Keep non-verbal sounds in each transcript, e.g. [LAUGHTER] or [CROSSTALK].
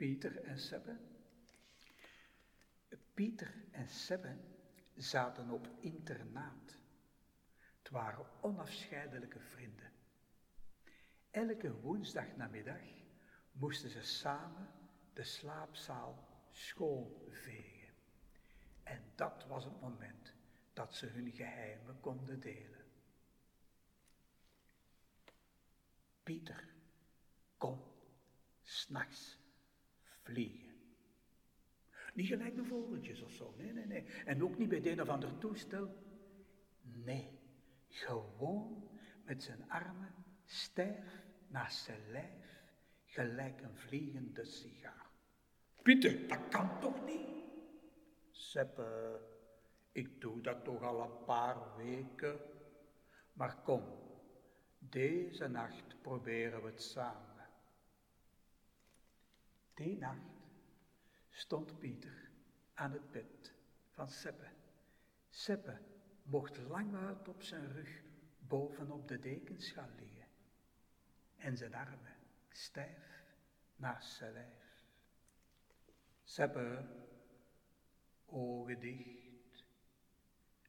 Pieter en Sebbe. Pieter en Sebbe zaten op internaat. Het waren onafscheidelijke vrienden. Elke woensdagnamiddag moesten ze samen de slaapzaal schoonvegen. En dat was het moment dat ze hun geheimen konden delen. Pieter kon s'nachts vliegen. Niet gelijk de vogeltjes of zo, nee, nee, nee. En ook niet bij een of ander toestel. Nee, gewoon met zijn armen stijf naast zijn lijf, gelijk een vliegende sigaar. Pieter, dat kan toch niet? Seppe, ik doe dat toch al een paar weken. Maar kom, deze nacht proberen we het samen. Die nacht stond Pieter aan het bed van Seppe. Seppe mocht lang uit op zijn rug bovenop de dekens gaan liggen en zijn armen stijf naast zijn lijf. Seppe, ogen dicht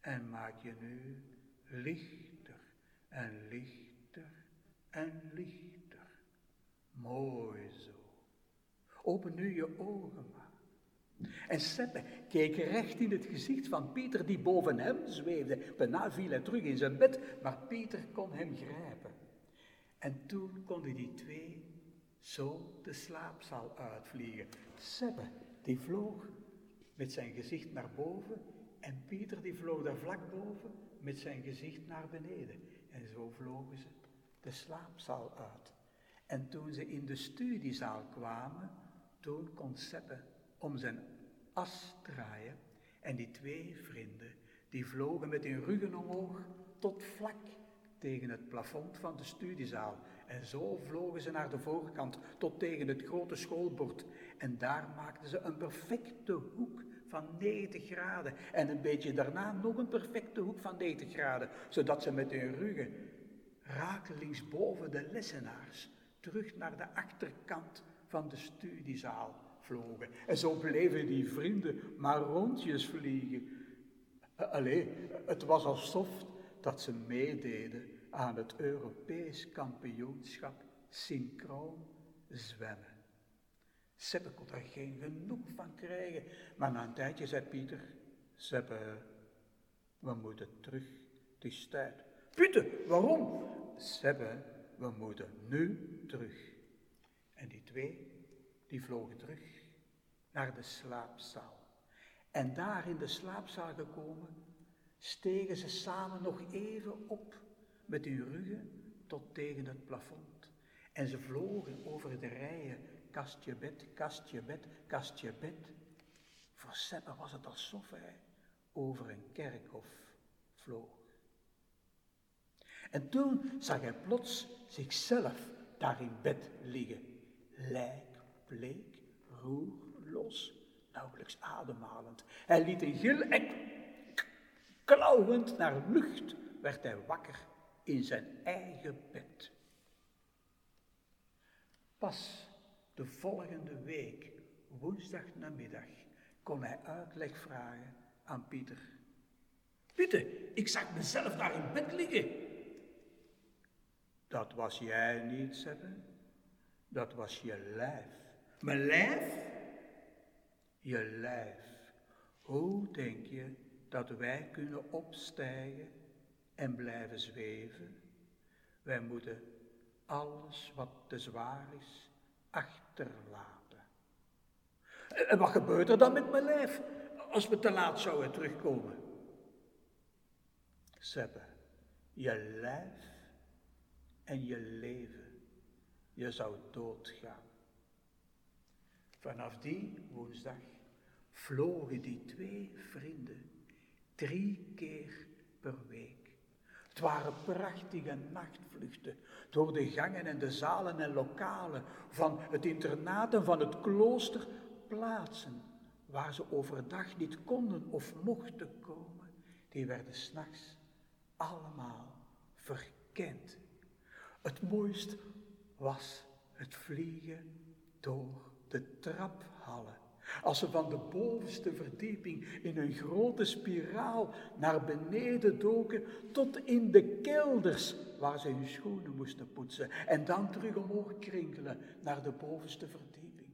en maak je nu lichter en lichter en lichter. Mooi zo. Open nu je ogen maar. En Seppe keek recht in het gezicht van Pieter die boven hem zweefde. Bijna viel hij terug in zijn bed, maar Pieter kon hem grijpen. En toen konden die twee zo de slaapzaal uitvliegen. Seppe die vloog met zijn gezicht naar boven en Pieter die vloog daar vlak boven met zijn gezicht naar beneden. En zo vlogen ze de slaapzaal uit. En toen ze in de studiezaal kwamen, toen kon Seppe om zijn as draaien en die twee vrienden, die vlogen met hun ruggen omhoog tot vlak tegen het plafond van de studiezaal. En zo vlogen ze naar de voorkant tot tegen het grote schoolbord. En daar maakten ze een perfecte hoek van 90 graden. En een beetje daarna nog een perfecte hoek van 90 graden. Zodat ze met hun ruggen rakelings boven de lessenaars terug naar de achterkant van de studiezaal vlogen. En zo bleven die vrienden maar rondjes vliegen. Allee, het was alsof dat ze meededen aan het Europees kampioenschap synchroon zwemmen. Seppe kon er geen genoeg van krijgen, maar na een tijdje zei Pieter, Seppe, we moeten terug, het is tijd. Pieter, waarom? Seppe, we moeten nu terug. En die twee, die vlogen terug naar de slaapzaal. En daar in de slaapzaal gekomen, stegen ze samen nog even op met hun ruggen tot tegen het plafond. En ze vlogen over de rijen, kastje bed, kastje bed, kastje bed. Voor Seppe was het alsof hij over een kerkhof vloog. En toen zag hij plots zichzelf daar in bed liggen, lijk, bleek, roerloos, nauwelijks ademhalend. Hij liet een gil en klauwend naar lucht werd hij wakker in zijn eigen bed. Pas de volgende week, woensdag namiddag, kon hij uitleg vragen aan Pieter. Pieter, ik zag mezelf daar in bed liggen. Dat was jij niet, Sebbe. Dat was je lijf. Mijn lijf? Je lijf. Hoe denk je dat wij kunnen opstijgen en blijven zweven? Wij moeten alles wat te zwaar is achterlaten. En wat gebeurt er dan met mijn lijf als we te laat zouden terugkomen? Sebbe, je lijf en je leven. Je zou doodgaan. Vanaf die woensdag vlogen die twee vrienden drie keer per week. Het waren prachtige nachtvluchten door de gangen en de zalen en lokalen van het internaat en van het klooster, plaatsen waar ze overdag niet konden of mochten komen, die werden s'nachts allemaal verkend het mooist was het vliegen door de traphallen. Als ze van de bovenste verdieping in een grote spiraal naar beneden doken tot in de kelders waar ze hun schoenen moesten poetsen en dan terug omhoog krinkelen naar de bovenste verdieping.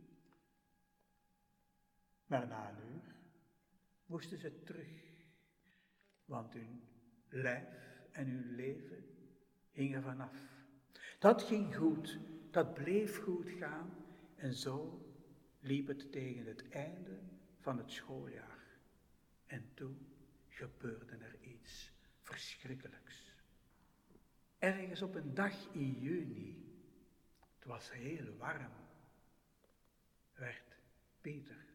Maar na een uur moesten ze terug, want hun lijf en hun leven hingen vanaf. Dat ging goed, dat bleef goed gaan en zo liep het tegen het einde van het schooljaar. En toen gebeurde er iets verschrikkelijks. Ergens op een dag in juni, het was heel warm, werd Pieter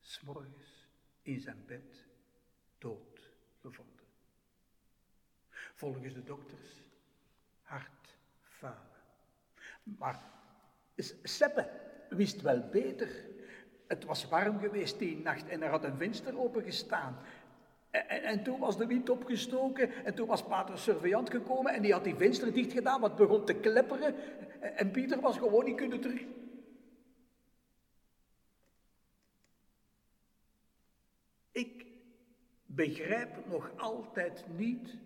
s'morgens in zijn bed dood gevonden. Volgens de dokters hartfalen. Maar Seppe wist wel beter. Het was warm geweest die nacht en er had een venster opengestaan. En, en, en, toen was de wind opgestoken en toen was pater surveillant gekomen en die had die venster dicht gedaan, wat begon te klepperen. En Pieter was gewoon niet kunnen terug. Ik begrijp nog altijd niet,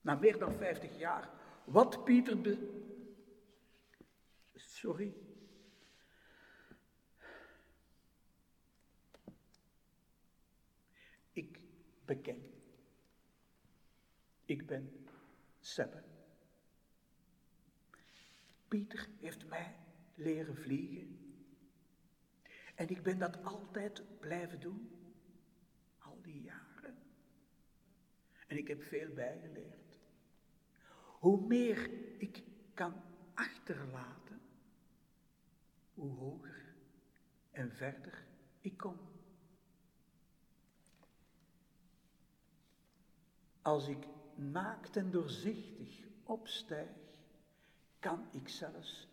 na meer dan 50 jaar, wat Pieter. Sorry. Beken. Ik ben Seppe. Pieter heeft mij leren vliegen. En ik ben dat altijd blijven doen. Al die jaren. En ik heb veel bijgeleerd. Hoe meer ik kan achterlaten, hoe hoger en verder ik kom. Als ik naakt en doorzichtig opstijg, kan ik zelfs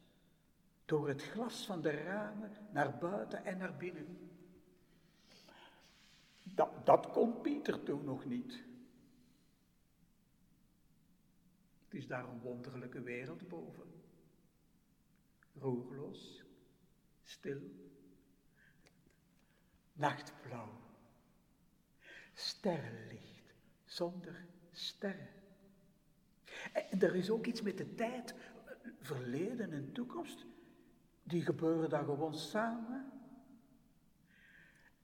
door het glas van de ramen naar buiten en naar binnen. Dat, dat kon Pieter toen nog niet. Het is daar een wonderlijke wereld boven. Roerloos, stil, nachtblauw, sterrenlicht zonder sterren. En er is ook iets met de tijd, verleden en toekomst, die gebeuren daar gewoon samen.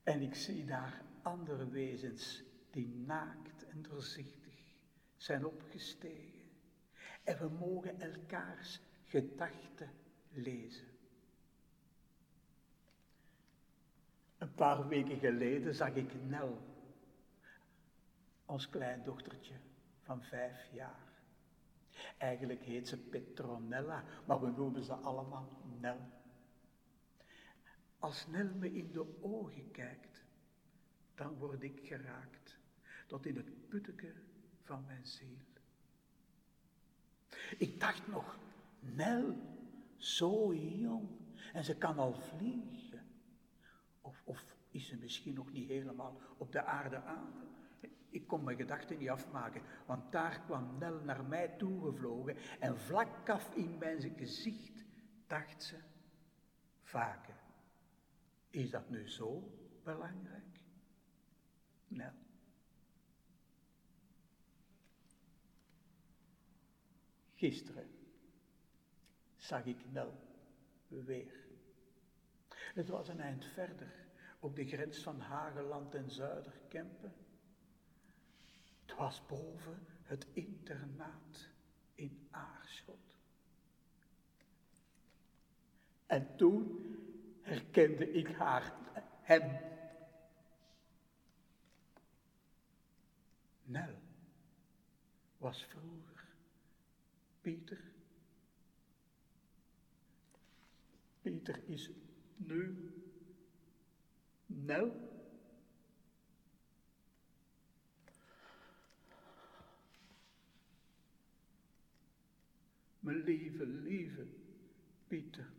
En ik zie daar andere wezens die naakt en doorzichtig zijn opgestegen. En we mogen elkaars gedachten lezen. Een paar weken geleden zag ik Nel ons kleindochtertje van vijf jaar. Eigenlijk heet ze Petronella, maar we noemen ze allemaal Nel. Als Nel me in de ogen kijkt, dan word ik geraakt tot in het putteke van mijn ziel. Ik dacht nog, Nel, zo jong, en ze kan al vliegen. Of, of is ze misschien nog niet helemaal op de aarde aan? Ik kon mijn gedachten niet afmaken, want daar kwam Nel naar mij toegevlogen en vlak af in mijn gezicht dacht ze, vaker, is dat nu zo belangrijk? Nel. Gisteren zag ik Nel weer. Het was een eind verder, op de grens van Hageland en Zuiderkempen. Het was boven het internaat in Aarschot. En toen herkende ik haar, hem. Nel was vroeger Pieter. Pieter is nu Nel. Mijn lieve, lieve Pieter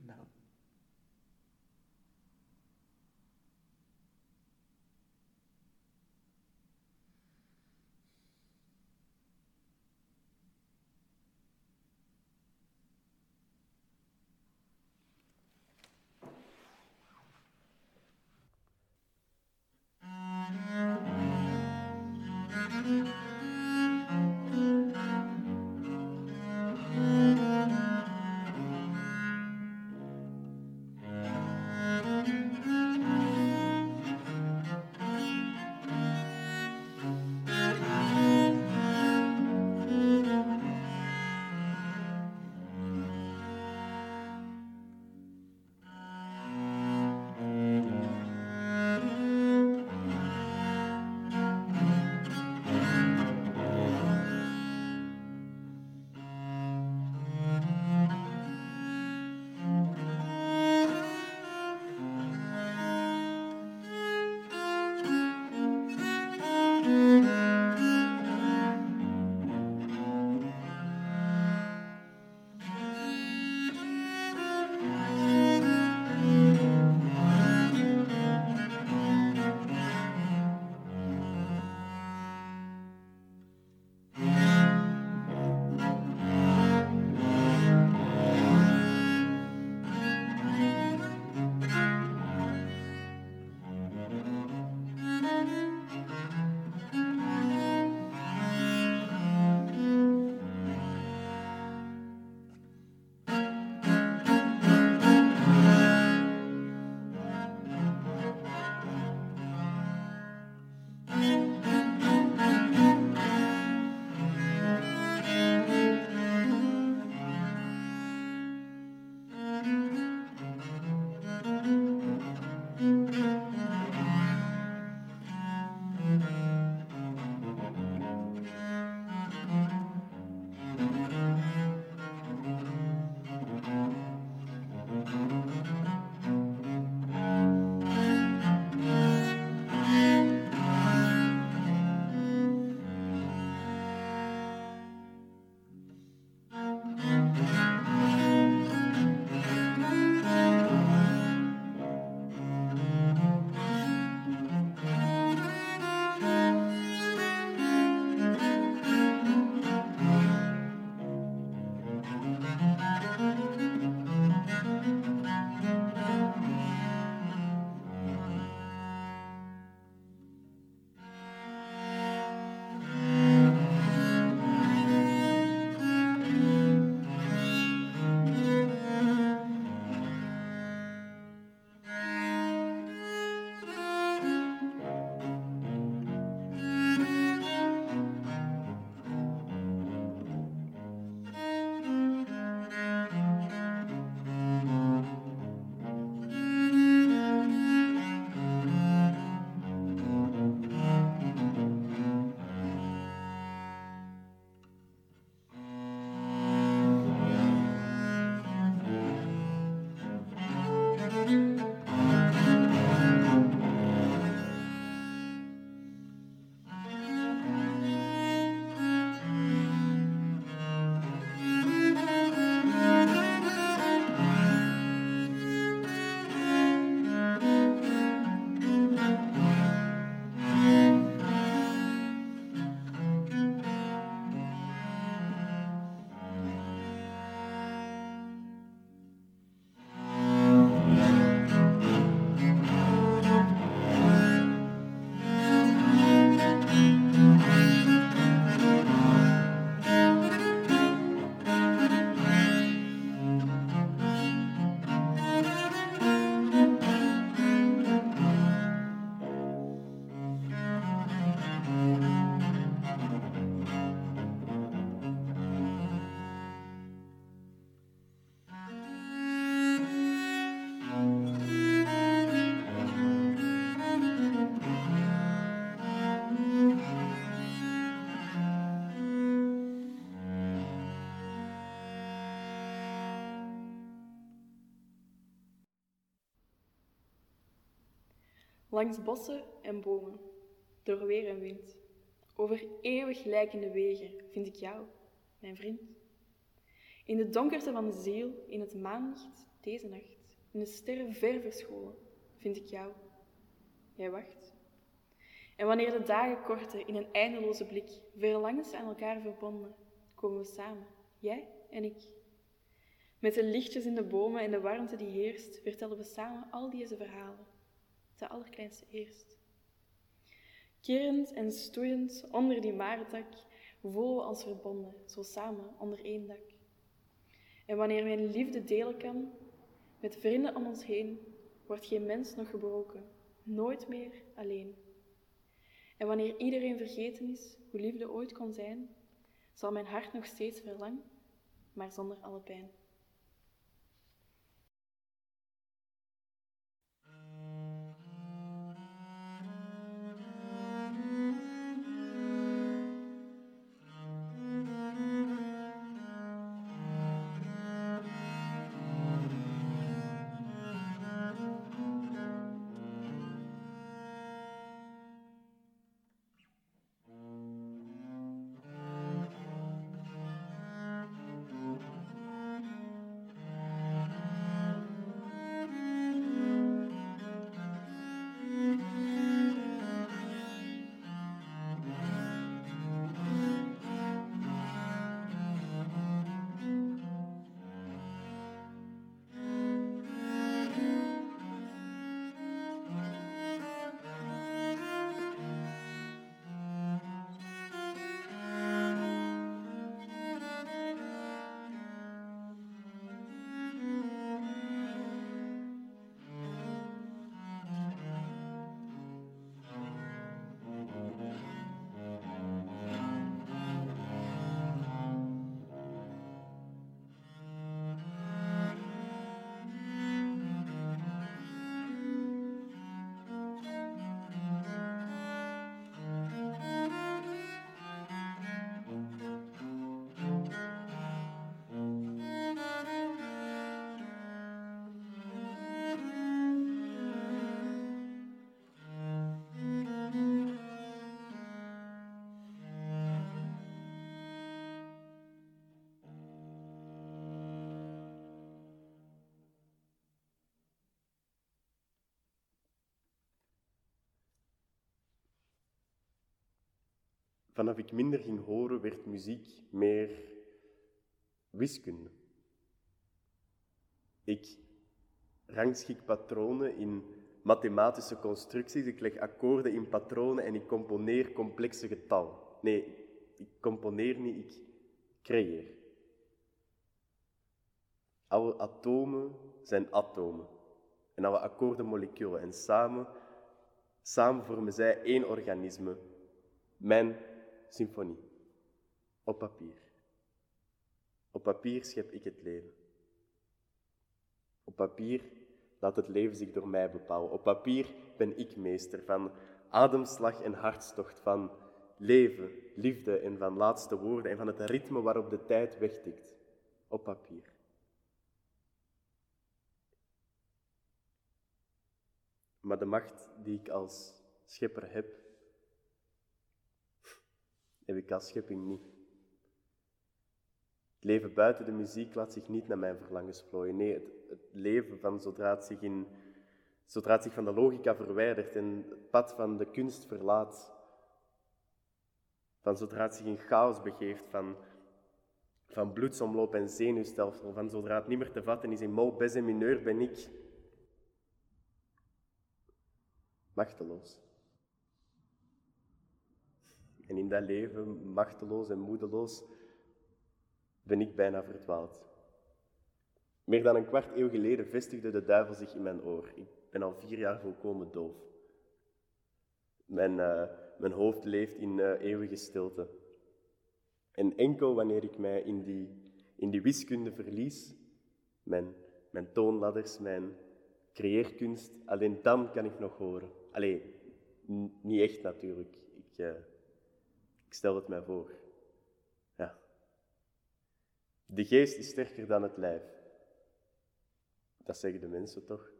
Langs bossen en bomen, door weer en wind, over eeuwig lijkende wegen vind ik jou, mijn vriend. In de donkerte van de ziel, in het maanlicht deze nacht, in de sterren ver verscholen, vind ik jou. Jij wacht. En wanneer de dagen korten in een eindeloze blik, verlangens aan elkaar verbonden, komen we samen, jij en ik. Met de lichtjes in de bomen en de warmte die heerst, vertellen we samen al deze verhalen, de allerkleinste eerst. Kerend en stoeiend onder die marentak voelen we ons verbonden, zo samen onder één dak. En wanneer mijn liefde delen kan, met vrienden om ons heen, wordt geen mens nog gebroken, nooit meer alleen. En wanneer iedereen vergeten is hoe liefde ooit kon zijn, zal mijn hart nog steeds verlangen, maar zonder alle pijn. Vanaf ik minder ging horen, werd muziek meer wiskunde. Ik rangschik patronen in mathematische constructies, ik leg akkoorden in patronen en ik componeer complexe getallen. Nee, ik componeer niet, ik creëer. Alle atomen zijn atomen en alle akkoorden moleculen en samen, samen vormen zij één organisme, mijn symfonie. Op papier. Op papier schep ik het leven. Op papier laat het leven zich door mij bepalen. Op papier ben ik meester van ademslag en hartstocht, van leven, liefde en van laatste woorden en van het ritme waarop de tijd wegtikt. Op papier. Maar de macht die ik als schepper heb, heb ik als schepping niet. Het leven buiten de muziek laat zich niet naar mijn verlangens vlooien. Nee, het, het leven van zodra het, zich in, zodra het zich van de logica verwijdert en het pad van de kunst verlaat, van zodra het zich in chaos begeeft, van, van bloedsomloop en zenuwstelsel, van zodra het niet meer te vatten is in mol, bes en mineur, ben ik machteloos. En in dat leven, machteloos en moedeloos, ben ik bijna verdwaald. Meer dan een kwart eeuw geleden vestigde de duivel zich in mijn oor. Ik ben al vier jaar volkomen doof. Mijn, uh, mijn hoofd leeft in uh, eeuwige stilte. En enkel wanneer ik mij in die, in die wiskunde verlies, mijn, mijn toonladders, mijn creëerkunst, alleen dan kan ik nog horen. Alleen, niet echt natuurlijk. Ik, uh, ik stel het mij voor. Ja. De geest is sterker dan het lijf. Dat zeggen de mensen toch?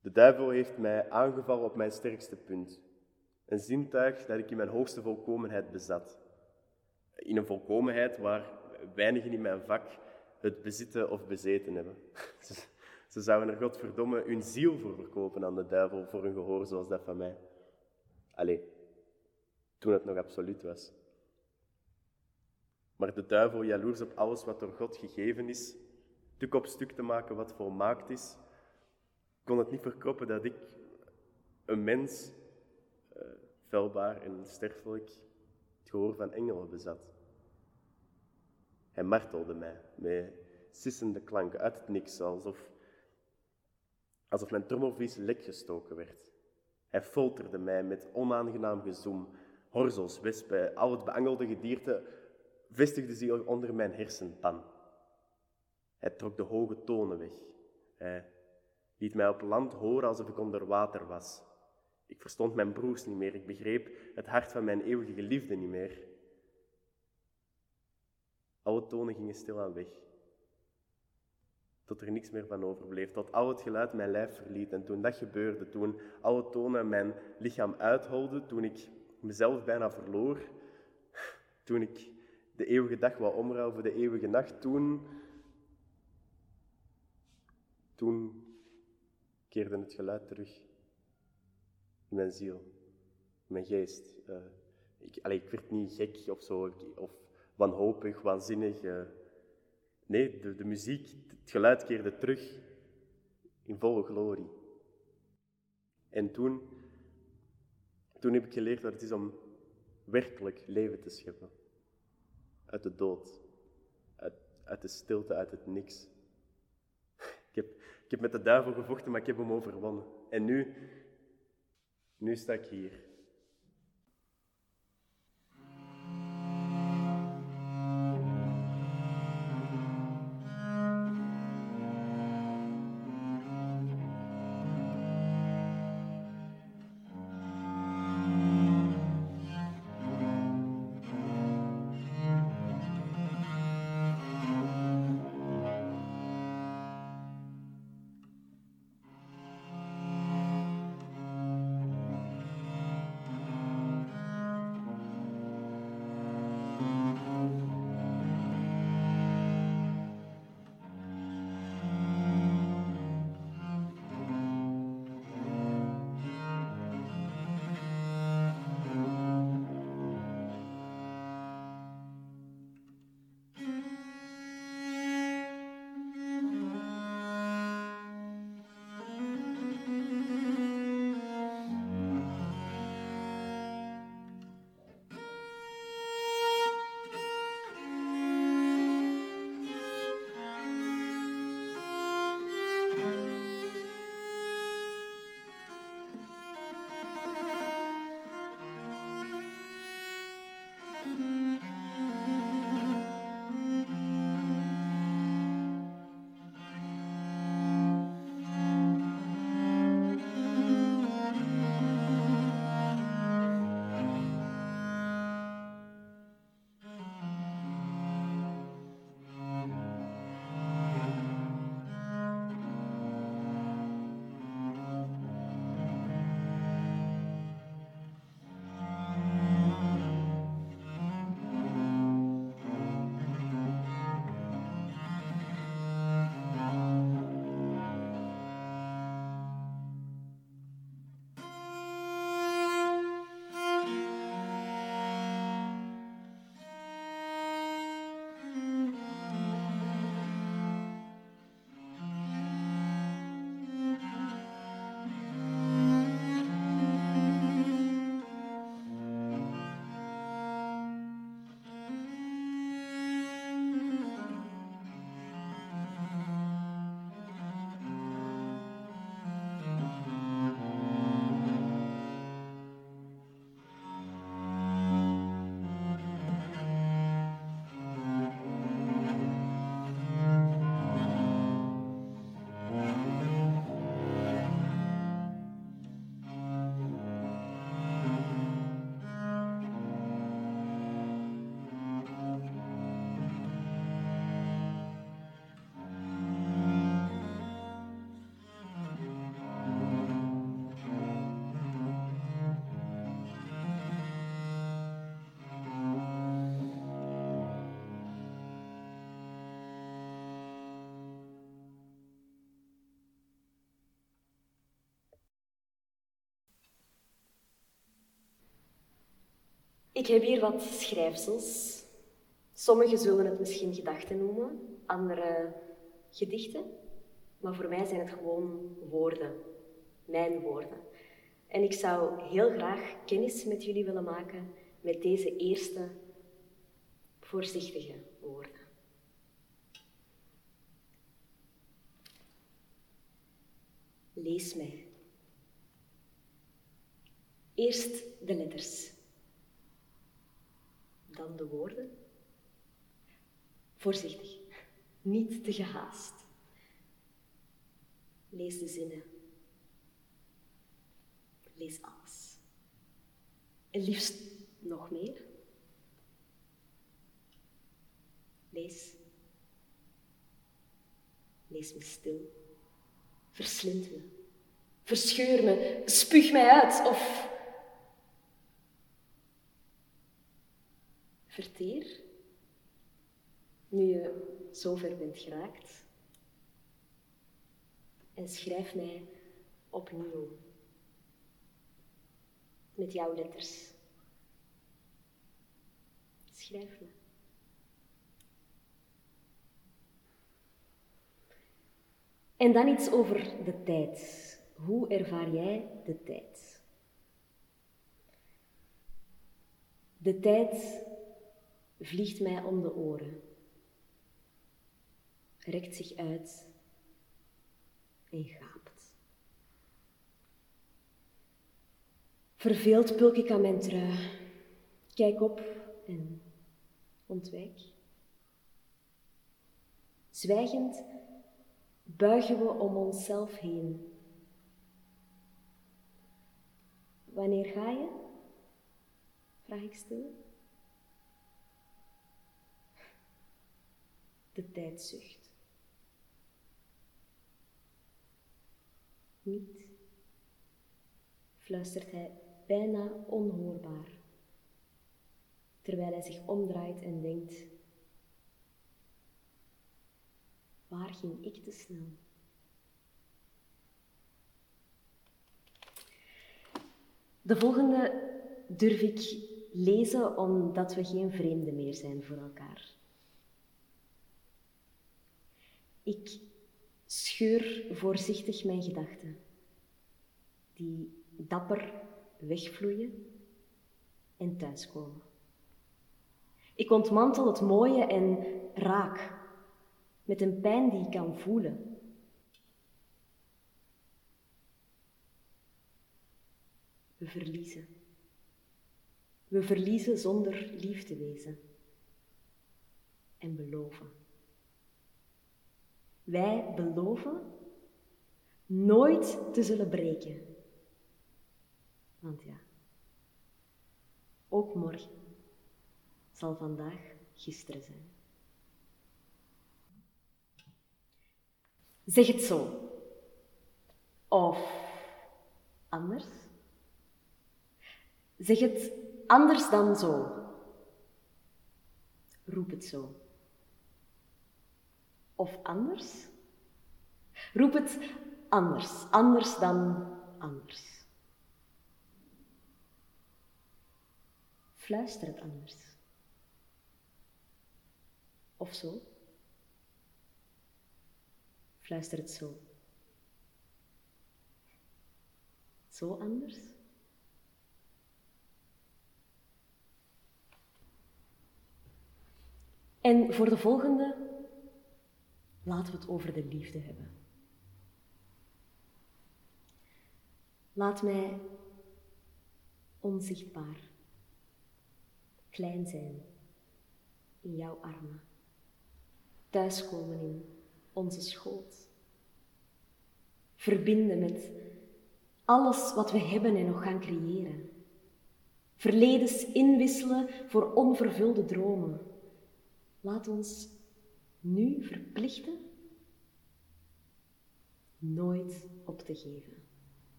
De duivel heeft mij aangevallen op mijn sterkste punt. Een zintuig dat ik in mijn hoogste volkomenheid bezat. In een volkomenheid waar weinigen in mijn vak het bezitten of bezeten hebben. [LAUGHS] Ze zouden er godverdomme hun ziel voor verkopen aan de duivel voor een gehoor zoals dat van mij. Allee, toen het nog absoluut was. Maar de duivel, jaloers op alles wat door God gegeven is, stuk op stuk te maken wat volmaakt is, kon het niet verkroppen dat ik, een mens, uh, velbaar en sterfelijk, het gehoor van engelen bezat. Hij martelde mij met sissende klanken uit het niks, alsof, alsof mijn trommelvlies lek gestoken werd. Hij folterde mij met onaangenaam gezoem, horzels, wespen, al het beangelde gedierte vestigde zich onder mijn hersenpan. Hij trok de hoge tonen weg. Hij liet mij op land horen alsof ik onder water was. Ik verstond mijn broers niet meer, ik begreep het hart van mijn eeuwige geliefde niet meer. Alle tonen gingen stilaan weg. Tot er niks meer van overbleef, tot al het geluid mijn lijf verliet. En toen dat gebeurde, toen alle tonen mijn lichaam uitholden, toen ik mezelf bijna verloor, toen ik de eeuwige dag wou omrouwen voor de eeuwige nacht, toen, toen keerde het geluid terug in mijn ziel, in mijn geest. Uh, ik, ik werd niet gek of zo, of wanhopig, waanzinnig. Uh, nee, de, de muziek, het geluid keerde terug in volle glorie. En toen, toen heb ik geleerd wat het is om werkelijk leven te scheppen. Uit de dood, uit, uit de stilte, uit het niks. [LAUGHS] Ik heb, ik heb met de duivel gevochten, maar ik heb hem overwonnen. En nu, nu sta ik hier. Ik heb hier wat schrijfsels. Sommigen zullen het misschien gedachten noemen, andere gedichten. Maar voor mij zijn het gewoon woorden, mijn woorden. En ik zou heel graag kennis met jullie willen maken met deze eerste voorzichtige woorden. Lees mij. Eerst de letters, dan de woorden. Voorzichtig, niet te gehaast. Lees de zinnen. Lees alles. En liefst nog meer. Lees. Lees me stil. Verslind me. Verscheur me. Spuug mij uit. Of verteer. Nu je zover bent geraakt. En schrijf mij opnieuw. Met jouw letters. Schrijf me. En dan iets over de tijd. Hoe ervaar jij de tijd? De tijd vliegt mij om de oren, rekt zich uit en gaapt. Verveeld pulk ik aan mijn trui, kijk op en ontwijk. Zwijgend buigen we om onszelf heen. Wanneer ga je? Vraag ik stil. De tijd zucht. Niet, fluistert hij bijna onhoorbaar, terwijl hij zich omdraait en denkt: Waar ging ik te snel? De volgende durf ik lezen omdat we geen vreemden meer zijn voor elkaar. Ik scheur voorzichtig mijn gedachten, die dapper wegvloeien en thuiskomen. Ik ontmantel het mooie en raak met een pijn die ik kan voelen. We verliezen. We verliezen zonder lief te wezen en beloven. Wij beloven nooit te zullen breken. Want ja, ook morgen zal vandaag gisteren zijn. Zeg het zo. Of anders. Zeg het anders dan zo. Roep het zo. Of anders? Roep het anders, anders dan anders. Fluister het anders. Of zo. Fluister het zo. Zo anders? En voor de volgende laten we het over de liefde hebben. Laat mij onzichtbaar, klein zijn in jouw armen, thuiskomen in onze schoot. Verbinden met alles wat we hebben en nog gaan creëren. Verledens inwisselen voor onvervulde dromen. Laat ons nu verplichten nooit op te geven.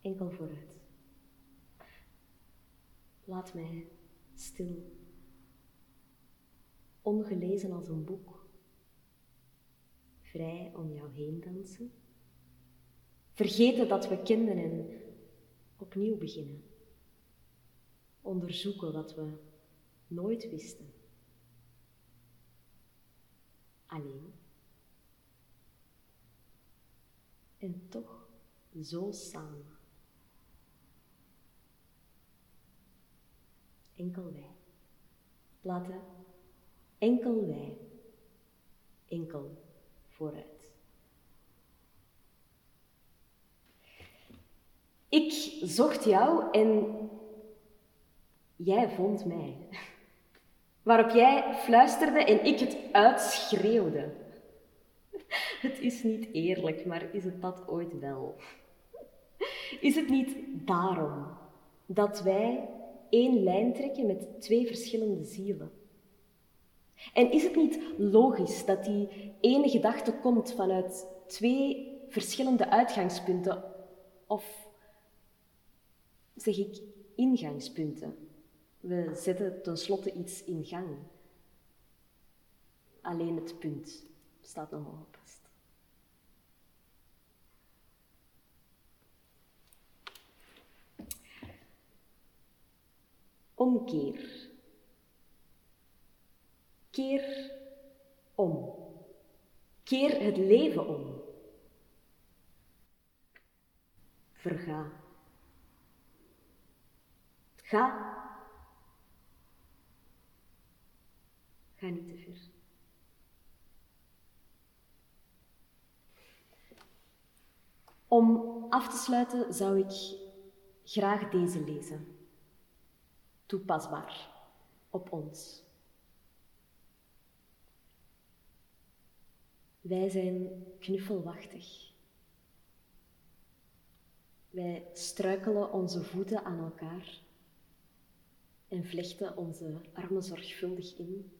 Enkel vooruit. Laat mij stil, ongelezen als een boek, vrij om jou heen dansen. Vergeten dat we kenden en opnieuw beginnen. onderzoeken wat we nooit wisten. Alleen. En toch zo samen. Enkel wij. Laten enkel wij. Enkel vooruit. Ik zocht jou en jij vond mij. Waarop jij fluisterde en ik het uitschreeuwde. Het is niet eerlijk, maar is het dat ooit wel? Is het niet daarom dat wij één lijn trekken met twee verschillende zielen? En is het niet logisch dat die ene gedachte komt vanuit twee verschillende uitgangspunten? Of zeg ik ingangspunten? We zetten tenslotte iets in gang. Alleen het punt staat nog vast. Omkeer. Keer om. Keer het leven om. Verga. Ga. Ga niet te ver. Om af te sluiten zou ik graag deze lezen. Toepasbaar op ons. Wij zijn knuffelwachtig. Wij struikelen onze voeten aan elkaar en vlechten onze armen zorgvuldig in.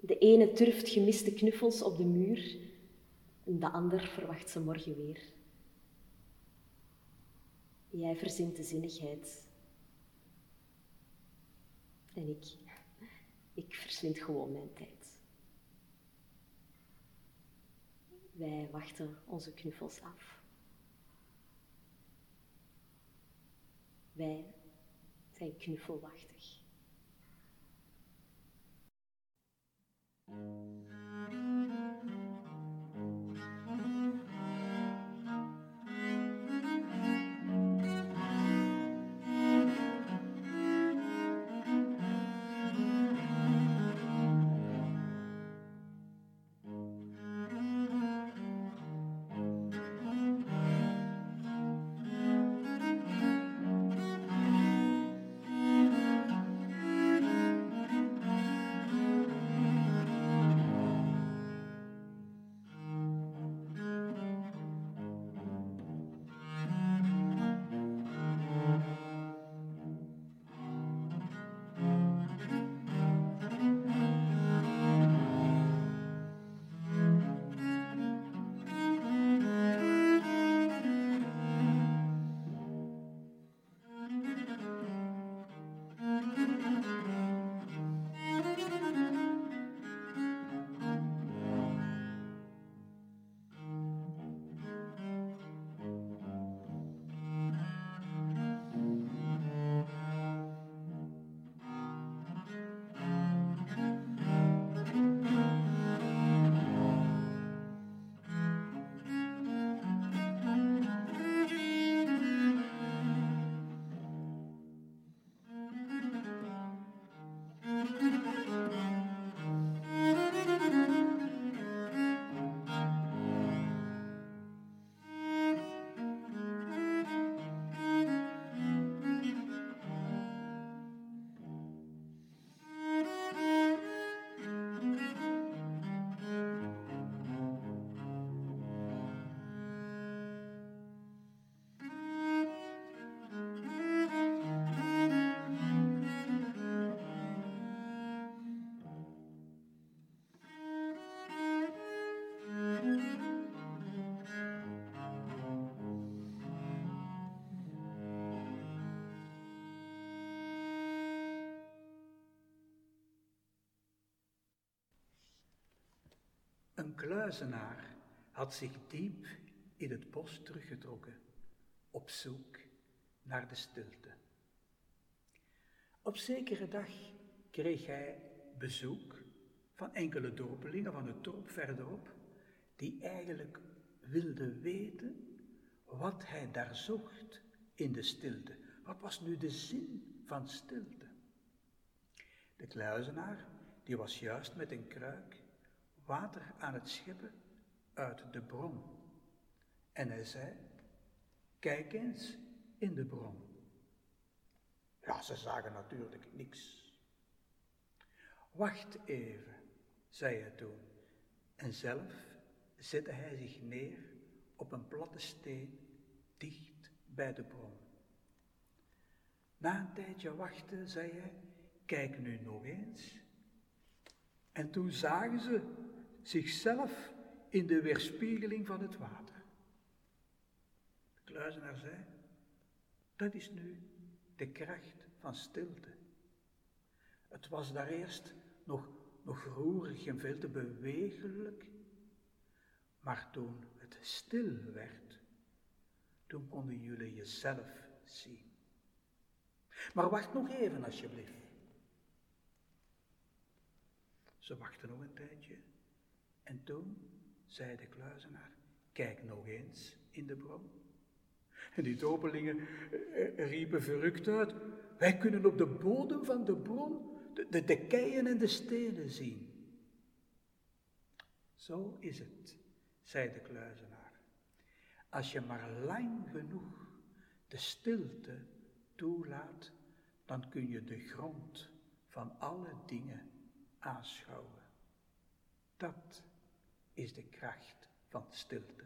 De ene turft gemiste knuffels op de muur de ander verwacht ze morgen weer. Jij verzint de zinnigheid. En ik, ik verslind gewoon mijn tijd. Wij wachten onze knuffels af. Wij zijn knuffelwachtig. Música Een kluizenaar had zich diep in het bos teruggetrokken, op zoek naar de stilte. Op zekere dag kreeg hij bezoek van enkele dorpelingen van het dorp verderop, die eigenlijk wilden weten wat hij daar zocht in de stilte. Wat was nu de zin van stilte? De kluizenaar, die was juist met een kruik water aan het scheppen uit de bron. En hij zei, kijk eens in de bron. Ja, ze zagen natuurlijk niks. Wacht even, zei hij toen, en zelf zette hij zich neer op een platte steen dicht bij de bron. Na een tijdje wachten, zei hij, kijk nu nog eens. En toen zagen ze zichzelf in de weerspiegeling van het water. De kluizenaar zei, dat is nu de kracht van stilte. Het was daar eerst nog, nog roerig en veel te bewegelijk, maar toen het stil werd, toen konden jullie jezelf zien. Maar wacht nog even, alsjeblieft. Ze wachten nog een tijdje en toen zei de kluizenaar, kijk nog eens in de bron. En die dorpelingen eh, eh, riepen verrukt uit, wij kunnen op de bodem van de bron de, de, de keien en de stenen zien. Zo is het, zei de kluizenaar. Als je maar lang genoeg de stilte toelaat, dan kun je de grond van alle dingen aanschouwen. Dat is de kracht van stilte.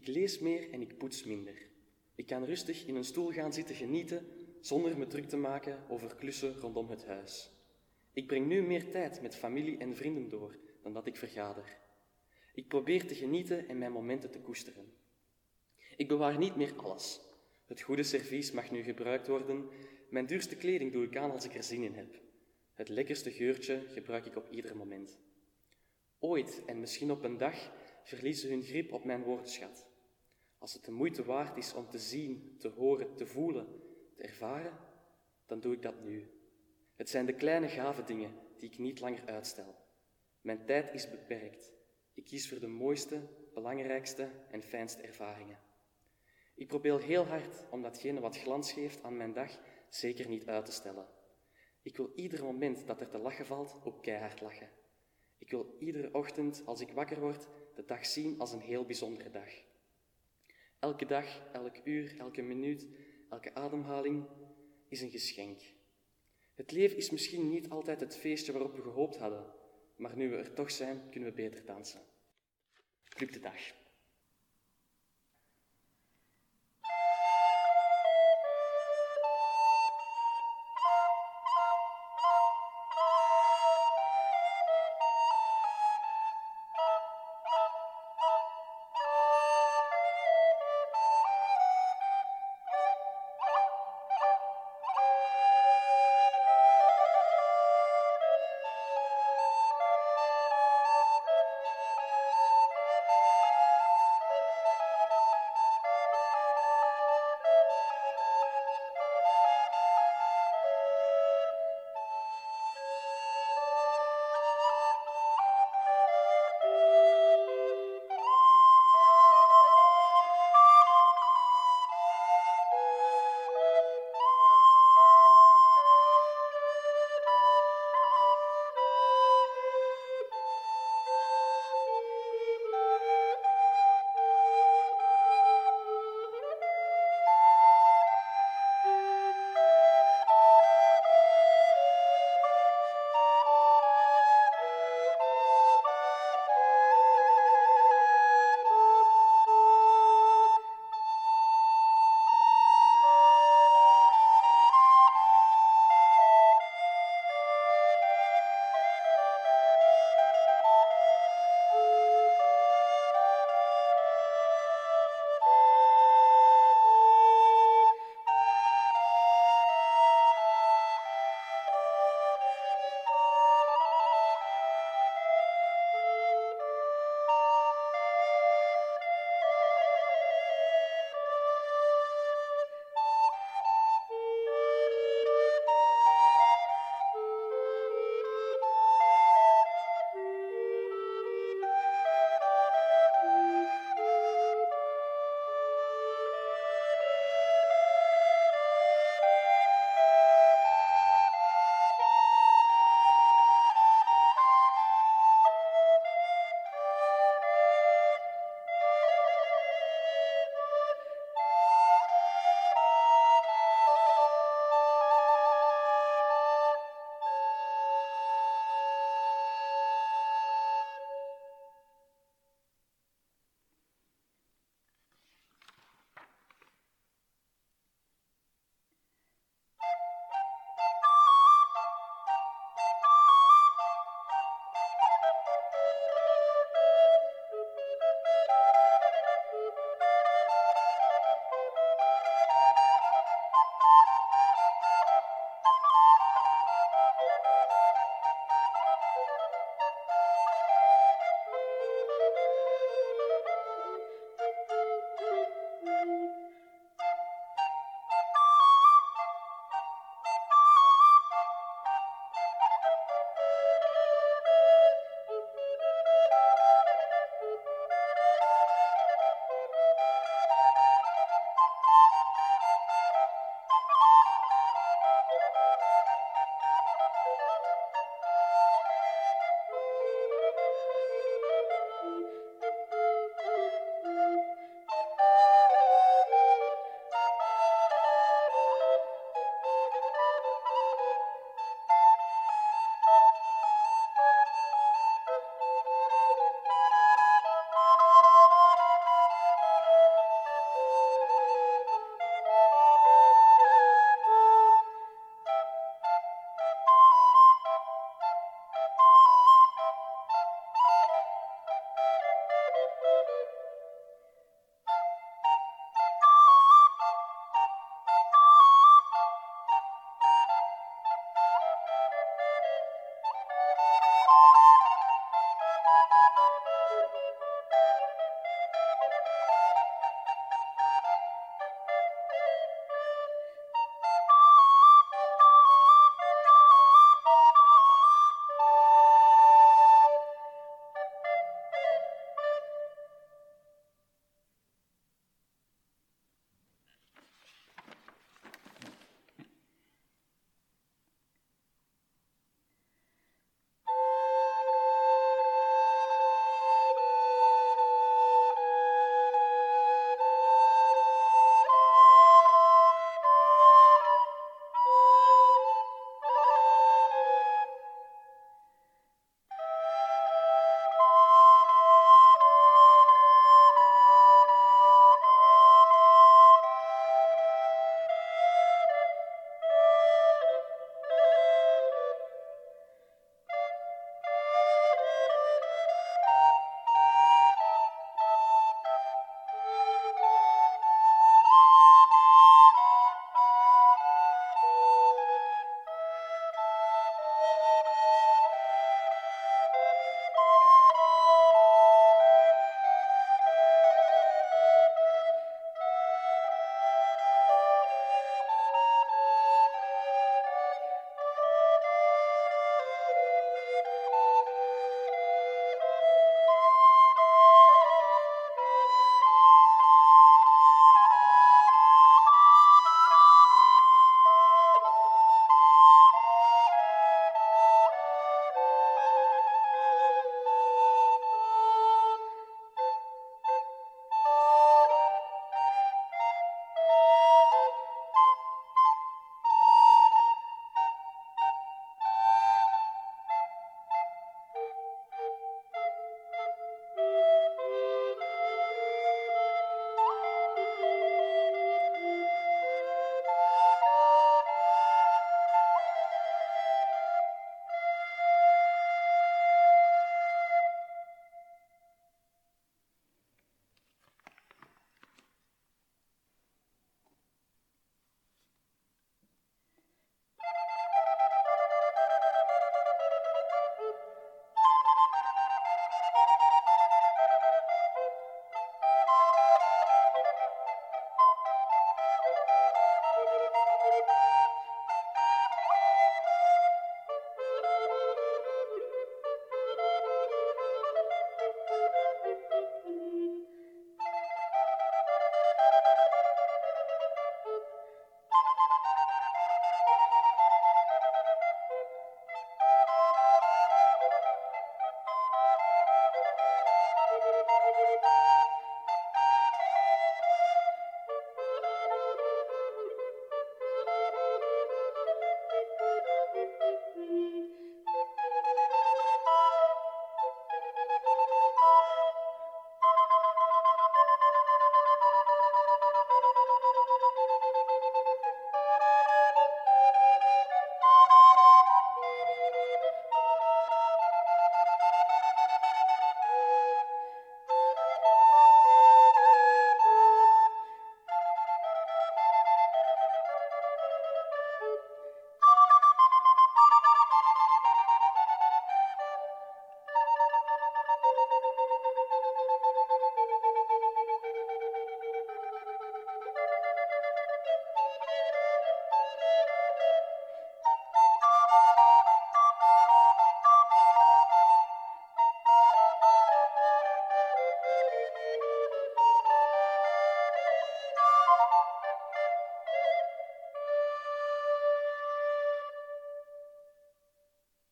Ik lees meer en ik poets minder. Ik kan rustig in een stoel gaan zitten genieten zonder me druk te maken over klussen rondom het huis. Ik breng nu meer tijd met familie en vrienden door dan dat ik vergader. Ik probeer te genieten en mijn momenten te koesteren. Ik bewaar niet meer alles. Het goede servies mag nu gebruikt worden. Mijn duurste kleding doe ik aan als ik er zin in heb. Het lekkerste geurtje gebruik ik op ieder moment. Ooit en misschien op een dag verliezen hun grip op mijn woordenschat. Als het de moeite waard is om te zien, te horen, te voelen, te ervaren, dan doe ik dat nu. Het zijn de kleine gave dingen die ik niet langer uitstel. Mijn tijd is beperkt. Ik kies voor de mooiste, belangrijkste en fijnste ervaringen. Ik probeer heel hard om datgene wat glans geeft aan mijn dag zeker niet uit te stellen. Ik wil ieder moment dat er te lachen valt ook keihard lachen. Ik wil iedere ochtend als ik wakker word de dag zien als een heel bijzondere dag. Elke dag, elk uur, elke minuut, elke ademhaling is een geschenk. Het leven is misschien niet altijd het feestje waarop we gehoopt hadden, maar nu we er toch zijn, kunnen we beter dansen. Club de dag.